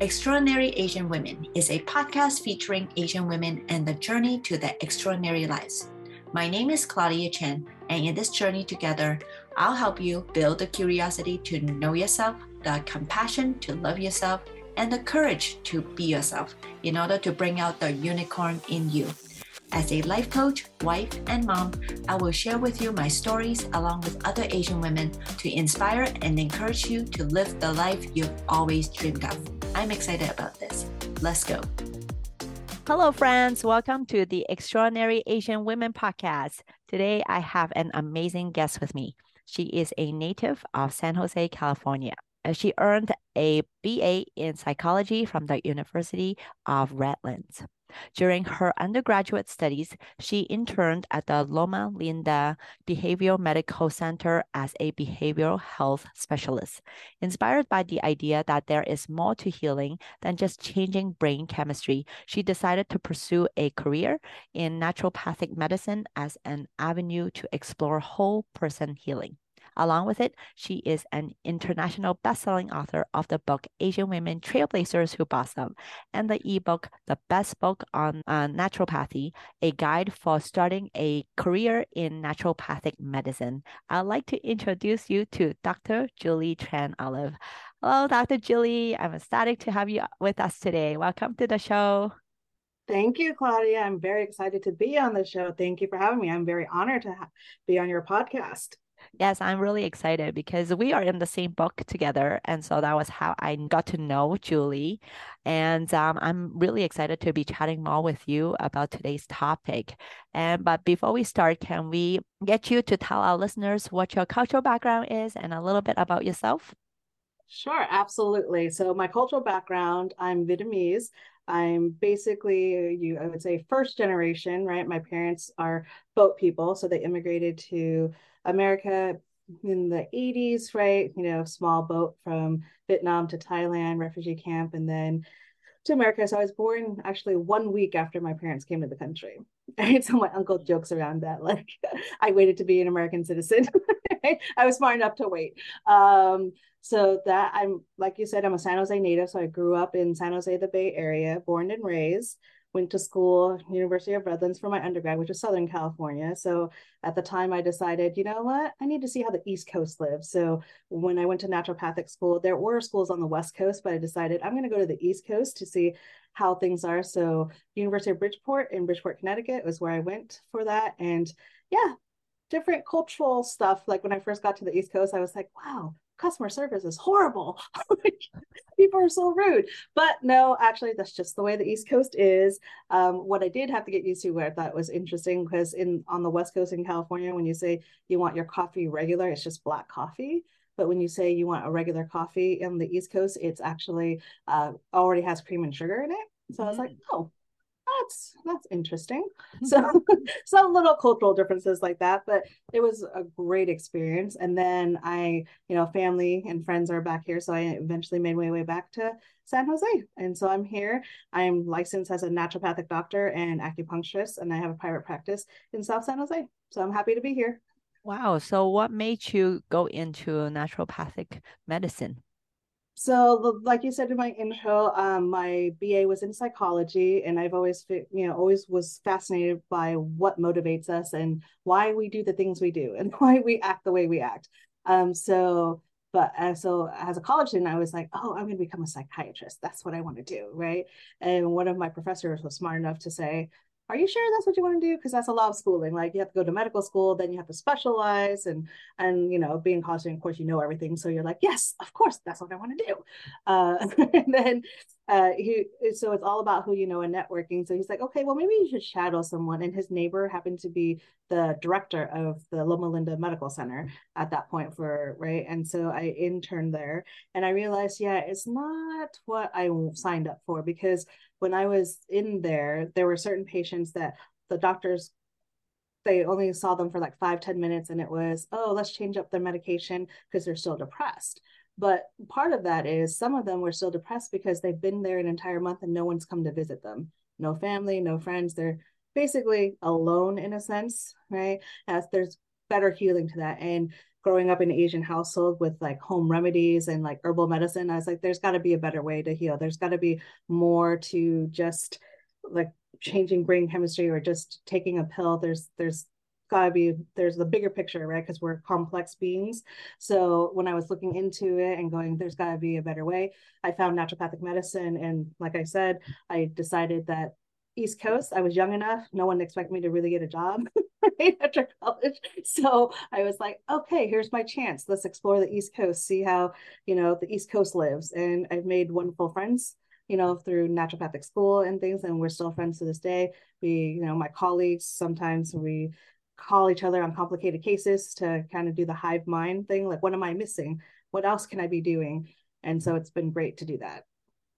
Extraordinary Asian Women is a podcast featuring Asian women and the journey to their extraordinary lives. My name is Claudia Chen, and in this journey together, I'll help you build the curiosity to know yourself, the compassion to love yourself, and the courage to be yourself in order to bring out the unicorn in you. As a life coach, wife, and mom, I will share with you my stories along with other Asian women to inspire and encourage you to live the life you've always dreamed of. I'm excited about this. Let's go. Hello, friends. Welcome to the Extraordinary Asian Women podcast. Today, I have an amazing guest with me. She is a native of San Jose, California. Uh, she earned a BA in psychology from the University of Redlands. During her undergraduate studies, she interned at the Loma Linda Behavioral Medical Center as a behavioral health specialist. Inspired by the idea that there is more to healing than just changing brain chemistry, she decided to pursue a career in naturopathic medicine as an avenue to explore whole person healing. Along with it, she is an international best-selling author of the book Asian Women Trailblazers Who Boss Up and the ebook The Best Book on uh, Naturopathy, a guide for starting a career in naturopathic medicine. I'd like to introduce you to Dr. Julie Tran Olive. Hello, Dr. Julie. I'm ecstatic to have you with us today. Welcome to the show. Thank you, Claudia. I'm very excited to be on the show. Thank you for having me. I'm very honored to ha- be on your podcast. Yes, I'm really excited because we are in the same book together. And so that was how I got to know Julie. And um, I'm really excited to be chatting more with you about today's topic. And but before we start, can we get you to tell our listeners what your cultural background is and a little bit about yourself? Sure, absolutely. So my cultural background, I'm Vietnamese. I'm basically you I would say first generation, right? My parents are boat people, so they immigrated to America in the 80s, right? You know, small boat from Vietnam to Thailand, refugee camp, and then to America. So I was born actually one week after my parents came to the country. Right. So my uncle jokes around that, like I waited to be an American citizen. I was smart enough to wait. Um, so that I'm like you said, I'm a San Jose native. So I grew up in San Jose, the Bay Area, born and raised went to school, University of Redlands for my undergrad, which is Southern California. So at the time I decided, you know what, I need to see how the East Coast lives. So when I went to naturopathic school, there were schools on the West Coast, but I decided I'm going to go to the East Coast to see how things are. So University of Bridgeport in Bridgeport, Connecticut was where I went for that. And yeah, different cultural stuff. Like when I first got to the East Coast, I was like, wow, customer service is horrible. People are so rude. But no, actually, that's just the way the East Coast is. Um, what I did have to get used to, where I thought was interesting, because in on the West Coast in California, when you say you want your coffee regular, it's just black coffee. But when you say you want a regular coffee in the East Coast, it's actually uh, already has cream and sugar in it. So mm-hmm. I was like, mm. oh, that's that's interesting. Mm-hmm. So some little cultural differences like that, but it was a great experience. And then I, you know, family and friends are back here, so I eventually made my way back to San Jose, and so I'm here. I'm licensed as a naturopathic doctor and acupuncturist, and I have a private practice in South San Jose. So I'm happy to be here. Wow. So what made you go into naturopathic medicine? So, like you said in my intro, um, my BA was in psychology, and I've always, you know, always was fascinated by what motivates us and why we do the things we do and why we act the way we act. Um, so, but uh, so as a college student, I was like, oh, I'm going to become a psychiatrist. That's what I want to do, right? And one of my professors was smart enough to say, are you sure that's what you want to do? Because that's a lot of schooling. Like you have to go to medical school, then you have to specialize, and and you know, being college of course, you know everything. So you're like, yes, of course, that's what I want to do. Uh, and then uh, he so it's all about who you know and networking. So he's like, okay, well maybe you should shadow someone. And his neighbor happened to be the director of the Loma Linda Medical Center at that point for right. And so I interned there, and I realized, yeah, it's not what I signed up for because when I was in there, there were certain patients that the doctors they only saw them for like five ten minutes and it was oh let's change up their medication because they're still depressed but part of that is some of them were still depressed because they've been there an entire month and no one's come to visit them no family no friends they're basically alone in a sense right as there's better healing to that and growing up in an Asian household with like home remedies and like herbal medicine, I was like, there's got to be a better way to heal. There's got to be more to just like changing brain chemistry or just taking a pill. There's there's gotta be there's the bigger picture, right? Because we're complex beings. So when I was looking into it and going, there's gotta be a better way, I found naturopathic medicine. And like I said, I decided that East Coast, I was young enough, no one expected me to really get a job right after college. So I was like, okay, here's my chance. Let's explore the East Coast, see how, you know, the East Coast lives. And I've made wonderful friends you know, through naturopathic school and things, and we're still friends to this day. We, you know, my colleagues, sometimes we call each other on complicated cases to kind of do the hive mind thing like what am i missing what else can i be doing and so it's been great to do that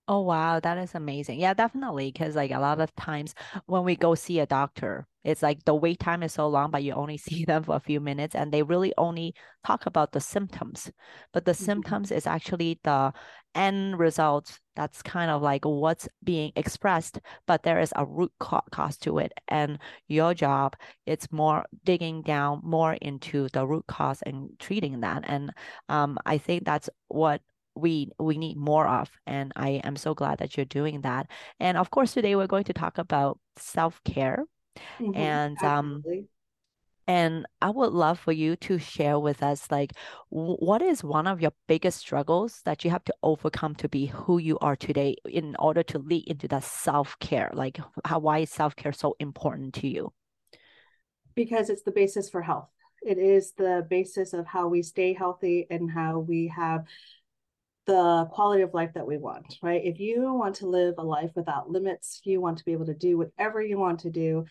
Oh wow, that is amazing. Yeah, definitely. Because like a lot of times when we go see a doctor, it's like the wait time is so long, but you only see them for a few minutes and they really only talk about the symptoms. But the mm-hmm. symptoms is actually the end result. That's kind of like what's being expressed, but there is a root cause to it. And your job, it's more digging down more into the root cause and treating that. And um, I think that's what we we need more of and i am so glad that you're doing that. And of course today we're going to talk about self-care mm-hmm, and um, absolutely. um and i would love for you to share with us like w- what is one of your biggest struggles that you have to overcome to be who you are today in order to lead into that self-care? Like how why is self-care so important to you? Because it's the basis for health. It is the basis of how we stay healthy and how we have the quality of life that we want, right? If you want to live a life without limits, you want to be able to do whatever you want to do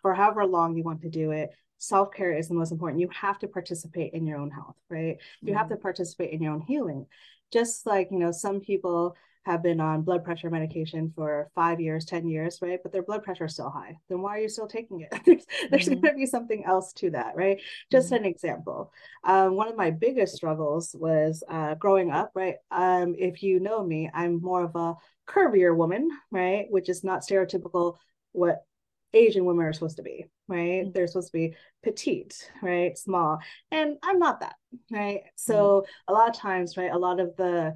for however long you want to do it. Self care is the most important. You have to participate in your own health, right? You mm-hmm. have to participate in your own healing. Just like, you know, some people have been on blood pressure medication for five years, 10 years, right? But their blood pressure is still high. Then why are you still taking it? there's there's mm-hmm. going to be something else to that, right? Just mm-hmm. an example. Um, one of my biggest struggles was uh, growing up, right? Um, if you know me, I'm more of a curvier woman, right? Which is not stereotypical what Asian women are supposed to be, right? Mm-hmm. They're supposed to be petite, right? Small. And I'm not that, right? So mm-hmm. a lot of times, right, a lot of the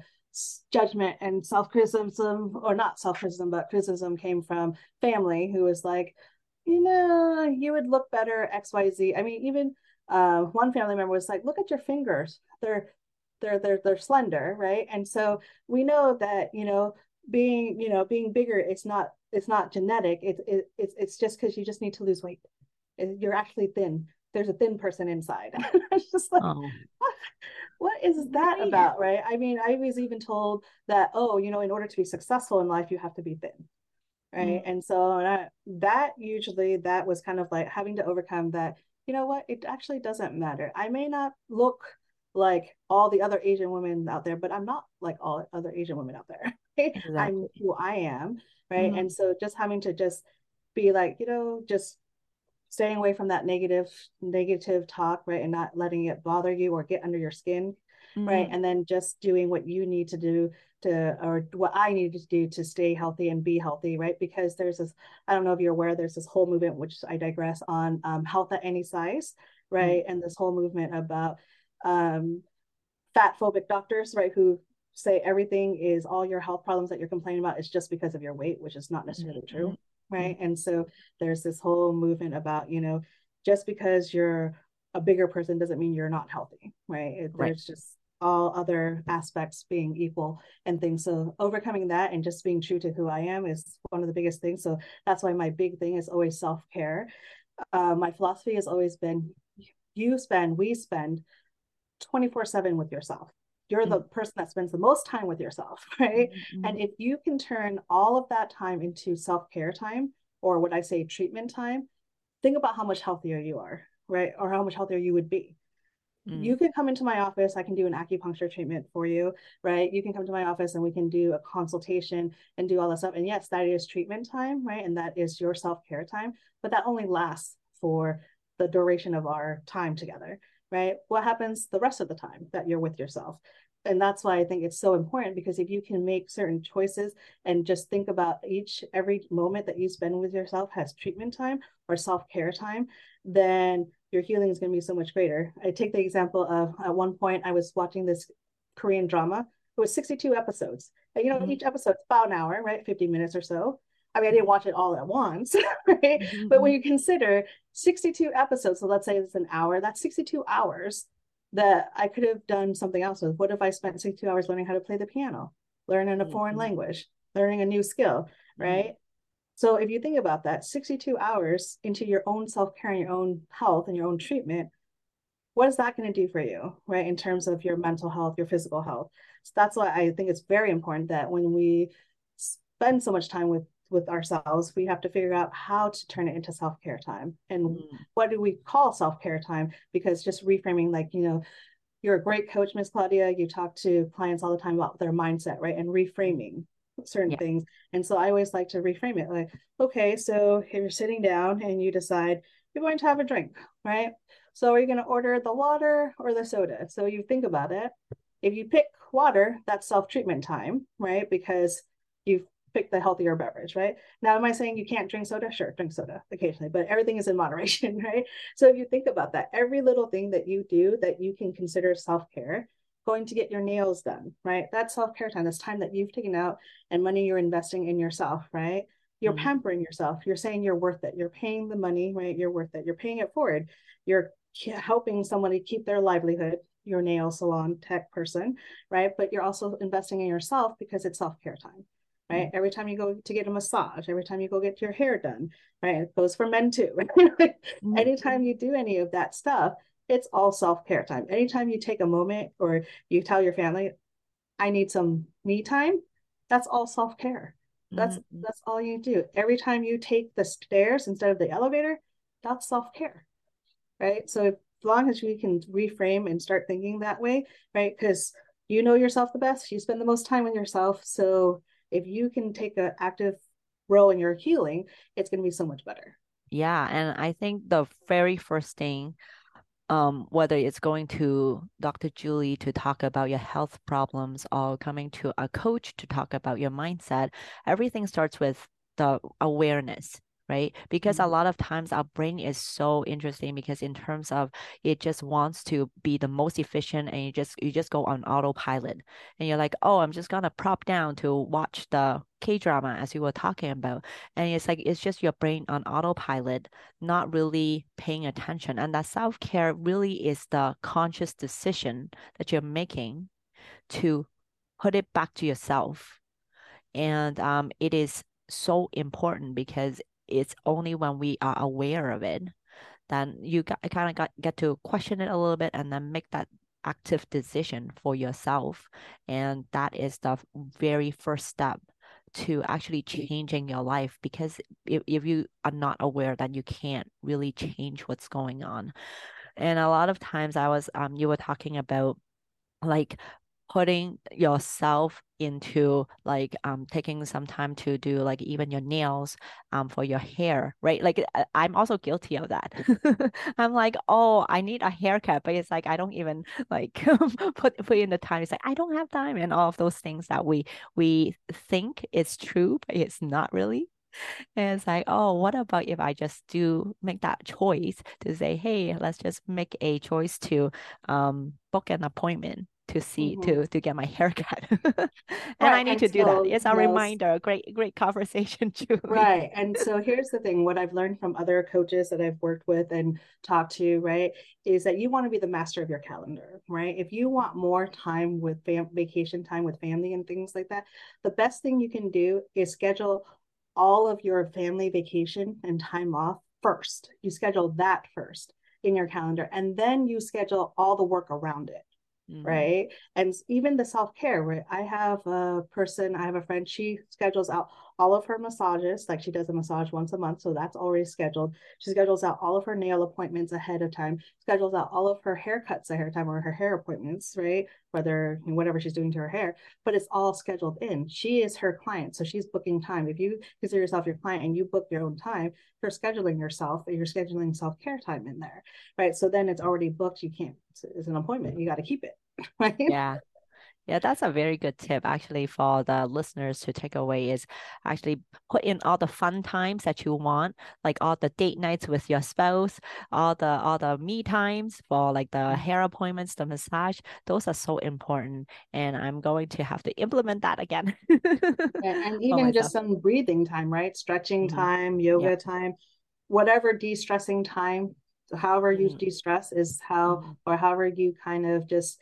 judgment and self criticism, or not self criticism, but criticism came from family who was like, you know, you would look better X Y Z. I mean, even uh, one family member was like, look at your fingers, they're they're they're they're slender, right? And so we know that you know being you know being bigger it's not it's not genetic it's it, it's it's just because you just need to lose weight you're actually thin there's a thin person inside it's just like oh what is that right. about right i mean i was even told that oh you know in order to be successful in life you have to be thin right mm-hmm. and so that, that usually that was kind of like having to overcome that you know what it actually doesn't matter i may not look like all the other asian women out there but i'm not like all other asian women out there exactly. i'm who i am right mm-hmm. and so just having to just be like you know just staying away from that negative negative talk right and not letting it bother you or get under your skin mm-hmm. right and then just doing what you need to do to or what i need to do to stay healthy and be healthy right because there's this i don't know if you're aware there's this whole movement which i digress on um, health at any size right mm-hmm. and this whole movement about um, fat phobic doctors right who say everything is all your health problems that you're complaining about is just because of your weight which is not necessarily mm-hmm. true right. Mm-hmm. and so there's this whole movement about you know just because you're a bigger person doesn't mean you're not healthy right? It, right. there's just all other aspects being equal and things. So overcoming that and just being true to who i am is one of the biggest things. So that's why my big thing is always self-care. Uh, my philosophy has always been you spend we spend 24 7 with yourself you're mm-hmm. the person that spends the most time with yourself, right? Mm-hmm. And if you can turn all of that time into self care time, or what I say treatment time, think about how much healthier you are, right? Or how much healthier you would be. Mm. You can come into my office. I can do an acupuncture treatment for you, right? You can come to my office and we can do a consultation and do all that stuff. And yes, that is treatment time, right? And that is your self care time, but that only lasts for the duration of our time together right? What happens the rest of the time that you're with yourself? and that's why I think it's so important because if you can make certain choices and just think about each every moment that you spend with yourself has treatment time or self-care time, then your healing is going to be so much greater. I take the example of at one point I was watching this Korean drama. It was 62 episodes. And, you know, mm-hmm. each episode's about an hour, right? 50 minutes or so. I mean, I didn't watch it all at once, right? Mm-hmm. But when you consider 62 episodes, so let's say it's an hour, that's 62 hours that I could have done something else with. What if I spent 62 hours learning how to play the piano, learning a mm-hmm. foreign language, learning a new skill, mm-hmm. right? Mm-hmm. So if you think about that, 62 hours into your own self-care and your own health and your own treatment, what is that going to do for you, right? In terms of your mental health, your physical health. So that's why I think it's very important that when we spend so much time with with ourselves we have to figure out how to turn it into self-care time. And mm. what do we call self-care time? Because just reframing like you know you're a great coach miss claudia. You talk to clients all the time about their mindset right? And reframing certain yeah. things. And so i always like to reframe it like okay so if you're sitting down and you decide you're going to have a drink right? So are you going to order the water or the soda? So you think about it. If you pick water that's self-treatment time right? Because you've pick the healthier beverage, right? Now, am I saying you can't drink soda? Sure, drink soda occasionally, but everything is in moderation, right? So if you think about that, every little thing that you do that you can consider self care, going to get your nails done, right? That's self care time. That's time that you've taken out and money you're investing in yourself, right? You're mm-hmm. pampering yourself. You're saying you're worth it. You're paying the money, right? You're worth it. You're paying it forward. You're helping somebody keep their livelihood your nail salon tech person, right? But you're also investing in yourself because it's self care time right? Every time you go to get a massage, every time you go get your hair done, right? It goes for men too. mm-hmm. Anytime you do any of that stuff, it's all self care time. Anytime you take a moment or you tell your family, I need some me time, that's all self care. That's mm-hmm. that's all you do. Every time you take the stairs instead of the elevator, that's self care, right? So if, as long as we can reframe and start thinking that way, right? Because you know yourself the best, you spend the most time with yourself, so if you can take an active role in your healing, it's going to be so much better. Yeah. And I think the very first thing, um, whether it's going to Dr. Julie to talk about your health problems or coming to a coach to talk about your mindset, everything starts with the awareness right? Because mm-hmm. a lot of times our brain is so interesting because in terms of it just wants to be the most efficient and you just you just go on autopilot. And you're like oh i'm just gonna prop down to watch the k drama as you were talking about. And it's like it's just your brain on autopilot not really paying attention. And that self-care really is the conscious decision that you're making to put it back to yourself. And um, it is so important because it's only when we are aware of it then you got, kind of got, get to question it a little bit and then make that active decision for yourself. And that is the very first step to actually changing your life because if, if you are not aware then you can't really change what's going on. And a lot of times i was um you were talking about like putting yourself into like um taking some time to do like even your nails um for your hair right? Like i'm also guilty of that. I'm like oh i need a haircut but it's like i don't even like put put in the time. It's like i don't have time and all of those things that we we think is true but it's not really. And it's like, oh, what about if I just do make that choice to say, hey, let's just make a choice to um, book an appointment to see mm-hmm. to to get my haircut and right. i need and to do that it's a yes. reminder great great conversation Julie. right and so here's the thing what i've learned from other coaches that i've worked with and talked to right is that you want to be the master of your calendar right if you want more time with fam- vacation time with family and things like that the best thing you can do is schedule all of your family vacation and time off first you schedule that first in your calendar and then you schedule all the work around it Mm-hmm. right and even the self-care right i have a person i have a friend she schedules out all of her massages like she does a massage once a month so that's already scheduled. She schedules out all of her nail appointments ahead of time schedules out all of her haircuts ahead of time or her hair appointments right? Whether whatever she's doing to her hair but it's all scheduled in. She is her client so she's booking time. If you consider yourself your client and you book your own time you're scheduling yourself you're scheduling self-care time in there right? So then it's already booked. You can't it's an appointment. You got to keep it right? Yeah Yeah, that's a very good tip actually for the listeners to take away is actually put in all the fun times that you want, like all the date nights with your spouse, all the all the me times for like the Mhm. hair appointments, the massage. Those are so important. And I'm going to have to implement that again. and, and even just some breathing time right stretching Mhm. time yoga time whatever de-stressing time So however you Mhm. de-stress is how Mhm. or however you kind of just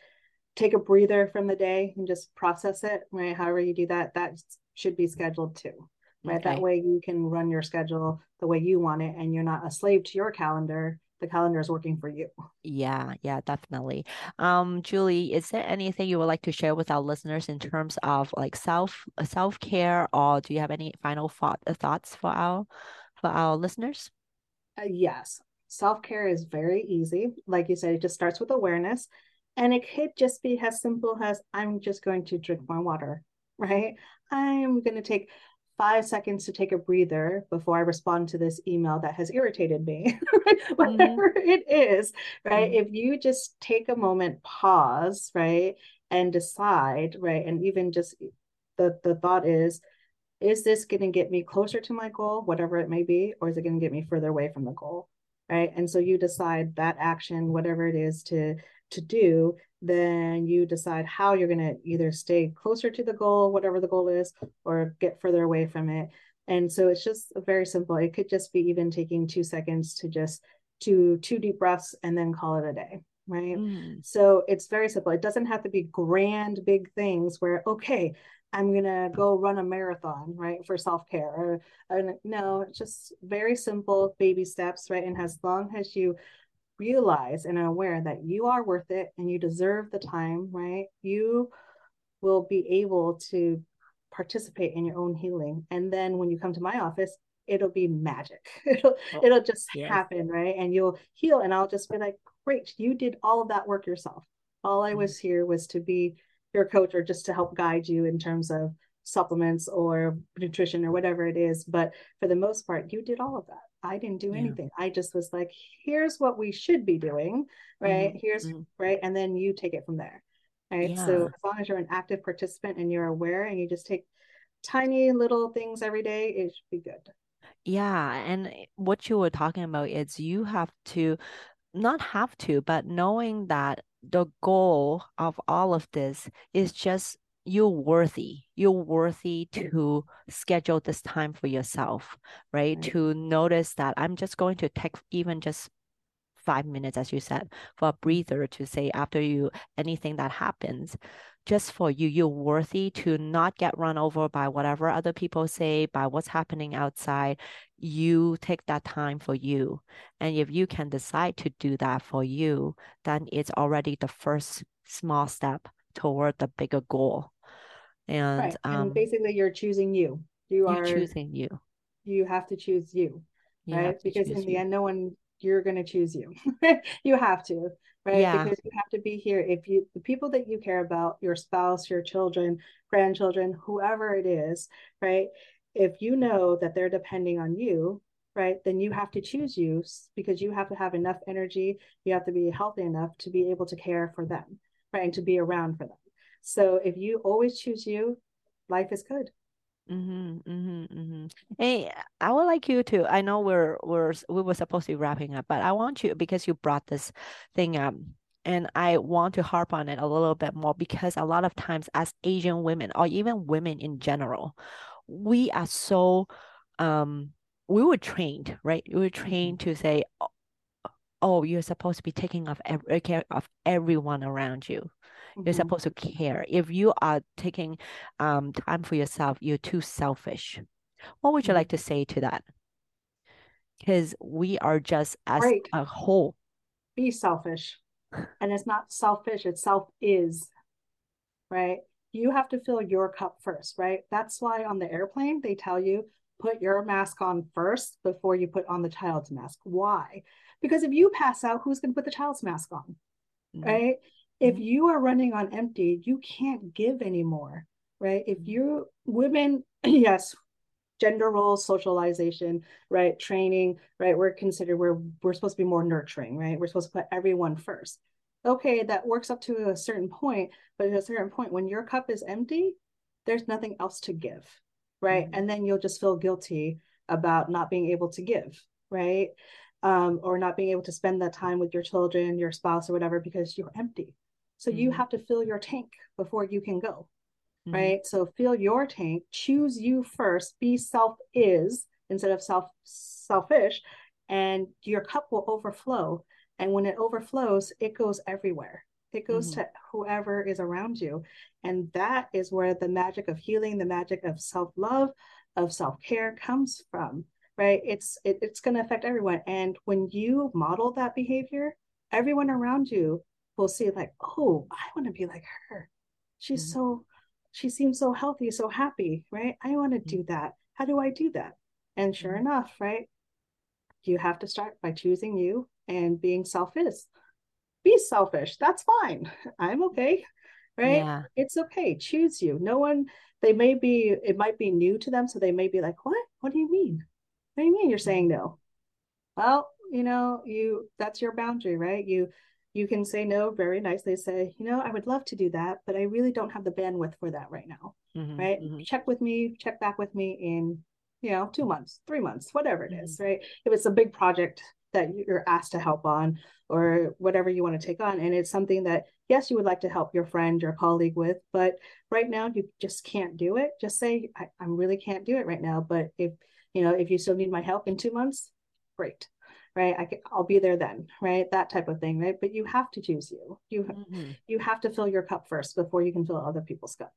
take a breather from the day and just process it right however you do that that should be scheduled too right that way you can run your schedule the way you want it and you're not a slave to your calendar the calendar is working for you Yeah, yeah, definitely. Um, Julie, is there anything you would like to share with our listeners in terms of like self self care, or do you have any final thought uh, thoughts for our for our listeners? Uh, yes, self care is very easy. Like you said, it just starts with awareness. And it could just be as simple as I'm just going to drink more water, right? I'm going to take five seconds to take a breather before I respond to this email that has irritated me, whatever it is, right? Mhm. If you just take a moment, pause, right? And decide, right? And even just the, the thought is, is this going to get me closer to my goal, whatever it may be, or is it going to get me further away from the goal? Right. And so you decide that action, whatever it is to to do, then you decide how you're going to either stay closer to the goal, whatever the goal is, or get further away from it. And so it's just very simple. It could just be even taking two seconds to just to two deep breaths and then call it a day. Right. Mm. So it's very simple. It doesn't have to be grand, big things where, okay, I'm gonna go run a marathon, right, for self care. Or, or no, it's just very simple baby steps, right? And as long as you realize and are aware that you are worth it and you deserve the time, right, you will be able to participate in your own healing. And then when you come to my office, it'll be magic. it'll Oh, it'll just yes. happen, right? And you'll heal, and I'll just be like, great, you did all of that work yourself. All I Mhm. was here was to be your coach or just to help guide you in terms of supplements or nutrition or whatever it is. But for the most part, you did all of that. I didn't do Yeah. anything. I just was like, here's what we should be doing, right? Mhm, Here's mhm. right. And then you take it from there. Right. So as long as you're an active participant and you're aware and you just take tiny little things every day, it should be good. Yeah, and what you were talking about is you have to not have to, but knowing that the goal of all of this is just you're worthy. You're worthy to schedule this time for yourself, right? Right. To notice that I'm just going to take even just five minutes, as you said, for a breather to say after you anything that happens, just for you, you're worthy to not get run over by whatever other people say, by what's happening outside. You take that time for you. And if you can decide to do that for you, then it's already the first small step toward the bigger goal. And Right. And um, basically you're choosing you. You you're choosing you. you have to choose you. You right? Because in choose the you. end, no one you're going to choose you. you have to, right? Yeah. Because you have to be here. If you the people that you care about, your spouse, your children, grandchildren, whoever it is, right? If you know that they're depending on you, right, then you have to choose you because you have to have enough energy. You have to be healthy enough to be able to care for them, right, and to be around for them. So if you always choose you, life is good. Mm-hmm, mm-hmm, mm-hmm. Hey, I would like you to. I know we're we're we were supposed to be wrapping up, but I want you because you brought this thing up, and I want to harp on it a little bit more because a lot of times as Asian women or even women in general, we are so um we were trained, right? We were trained to say, "Oh, oh, you're supposed to be taking of every care of everyone around you. You're Mhm. supposed to care. If you are taking um, time for yourself, you're too selfish. What would you Mhm. like to say to that? Because we are just as Great. a whole. Be selfish. And it's not selfish, it's self is, right? You have to fill your cup first, right? That's why on the airplane, they tell you put your mask on first before you put on the child's mask. Why? Because if you pass out, who's going to put the child's mask on, Mhm. right? If Mhm. you are running on empty, you can't give anymore, right? If Mhm. you, women, yes, gender roles, socialization, right? Training, right? We're considered, we're, we're supposed to be more nurturing, right? We're supposed to put everyone first. okay, that works up to a certain point, but at a certain point, when your cup is empty, there's nothing else to give, right? Mm-hmm. And then you'll just feel guilty about not being able to give, right? Um, or not being able to spend that time with your children, your spouse, or whatever, because you're empty. So mm-hmm. you have to fill your tank before you can go, mm-hmm. right? So fill your tank, choose you first, be self is instead of self selfish, and your cup will overflow. And when it overflows, it goes everywhere. It goes mm-hmm. to whoever is around you. And that is where the magic of healing, the magic of self love, of self care comes from, right? It's it, it's going to affect everyone. And when you model that behavior, everyone around you will see like, oh, I want to be like her. She's mm-hmm. so she seems so healthy, so happy, right? I want to mm-hmm. do that. How do I do that? And sure mm-hmm. enough, right? You have to start by choosing you and being selfish. Be selfish. That's fine. I'm okay. Right? Yeah. It's okay. Choose you. No one, they may be, it might be new to them. So they may be like, what? What do you mean? What do you mean you're saying no? Well, you know, you that's your boundary, right? You you can say no very nicely say you know i would love to do that but i really don't have the bandwidth for that right now mm-hmm, right mm-hmm. check with me check back with me in you know two months three months whatever it is, mm-hmm. right if it's a big project that you're asked to help on or whatever you want to take on and it's something that yes you would like to help your friend your colleague with but right now you just can't do it just say I, I really can't do it right now but if you know if you still need my help in two months great right? I can i'll be there then right? That type of thing right? But you have to choose you. You mm-hmm. you have to fill your cup first before you can fill other people's cup.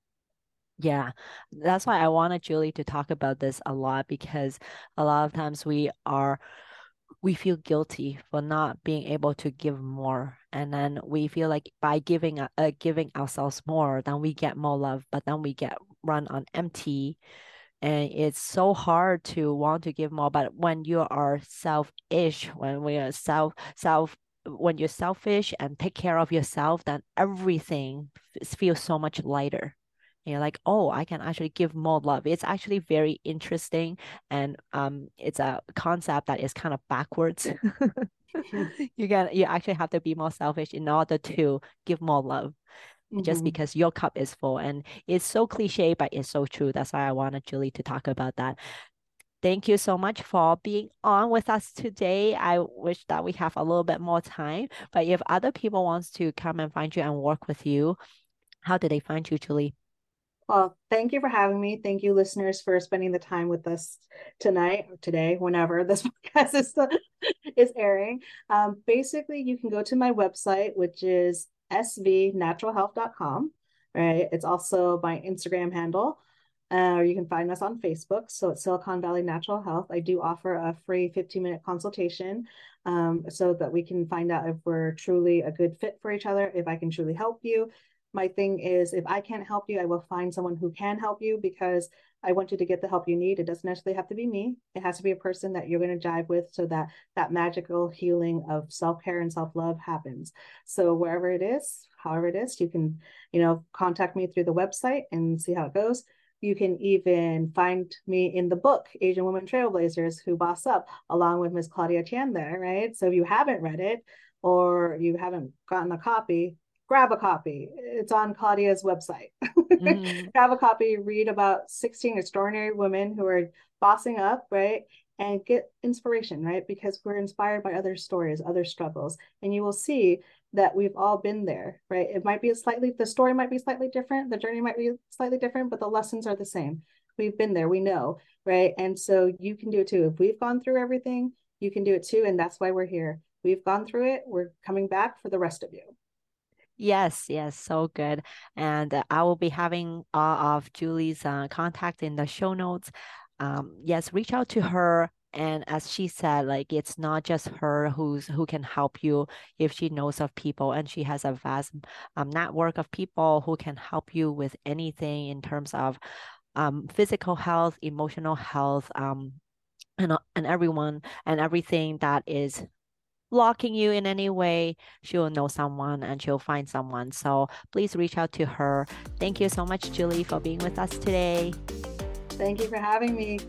Yeah, that's why I wanted Julie to talk about this a lot because a lot of times we are we feel guilty for not being able to give more. And then we feel like by giving uh, giving ourselves more then we get more love but then we get run on empty and it's so hard to want to give more but when you are selfish when we are self self when you're selfish and take care of yourself then everything feels so much lighter. And you're like oh i can actually give more love. It's actually very interesting and um it's a concept that is kind of backwards. You can you actually have to be more selfish in order to give more love mm-hmm. just because your cup is full. And it's so cliche, but it's so true. That's why I wanted Julie to talk about that. Thank you so much for being on with us today. I wish that we have a little bit more time. But if other people wants to come and find you and work with you, how do they find you, Julie? Well, thank you for having me. Thank you, listeners, for spending the time with us tonight or today, whenever this podcast is, is airing. Um, basically, you can go to my website, which is svnaturalhealth.com. Right. It's also my Instagram handle. Uh, or you can find us on Facebook. So it's Silicon Valley Natural Health. I do offer a free 15 minute consultation um, so that we can find out if we're truly a good fit for each other, if I can truly help you. My thing is, if I can't help you, I will find someone who can help you because I want you to get the help you need. It doesn't necessarily have to be me. It has to be a person that you're going to jive with so that that magical healing of self-care and self-love happens. So wherever it is, however it is, you can, you know, contact me through the website and see how it goes. You can even find me in the book, Asian Women Trailblazers Who Boss Up, along with Miss Claudia Chan there, right? So if you haven't read it or you haven't gotten a copy, grab a copy. It's on Claudia's website. Mm-hmm. grab a copy, read about 16 extraordinary women who are bossing up, right? And get inspiration, right? Because we're inspired by other stories, other struggles. And you will see that we've all been there, right? It might be a slightly, the story might be slightly different, the journey might be slightly different, but the lessons are the same. We've been there, we know, right? And so you can do it too. If we've gone through everything, you can do it too. And that's why we're here. We've gone through it. We're coming back for the rest of you. Yes, yes, so good. And uh, I will be having all of Julie's uh, contact in the show notes. Um, yes, reach out to her. And as she said, like it's not just her who's who can help you if she knows of people, and she has a vast um, network of people who can help you with anything in terms of um, physical health, emotional health, um, and uh, and everyone and everything that is blocking you in any way, she'll know someone and she'll find someone. So please reach out to her. Thank you so much, Julie, for being with us today. Thank you for having me.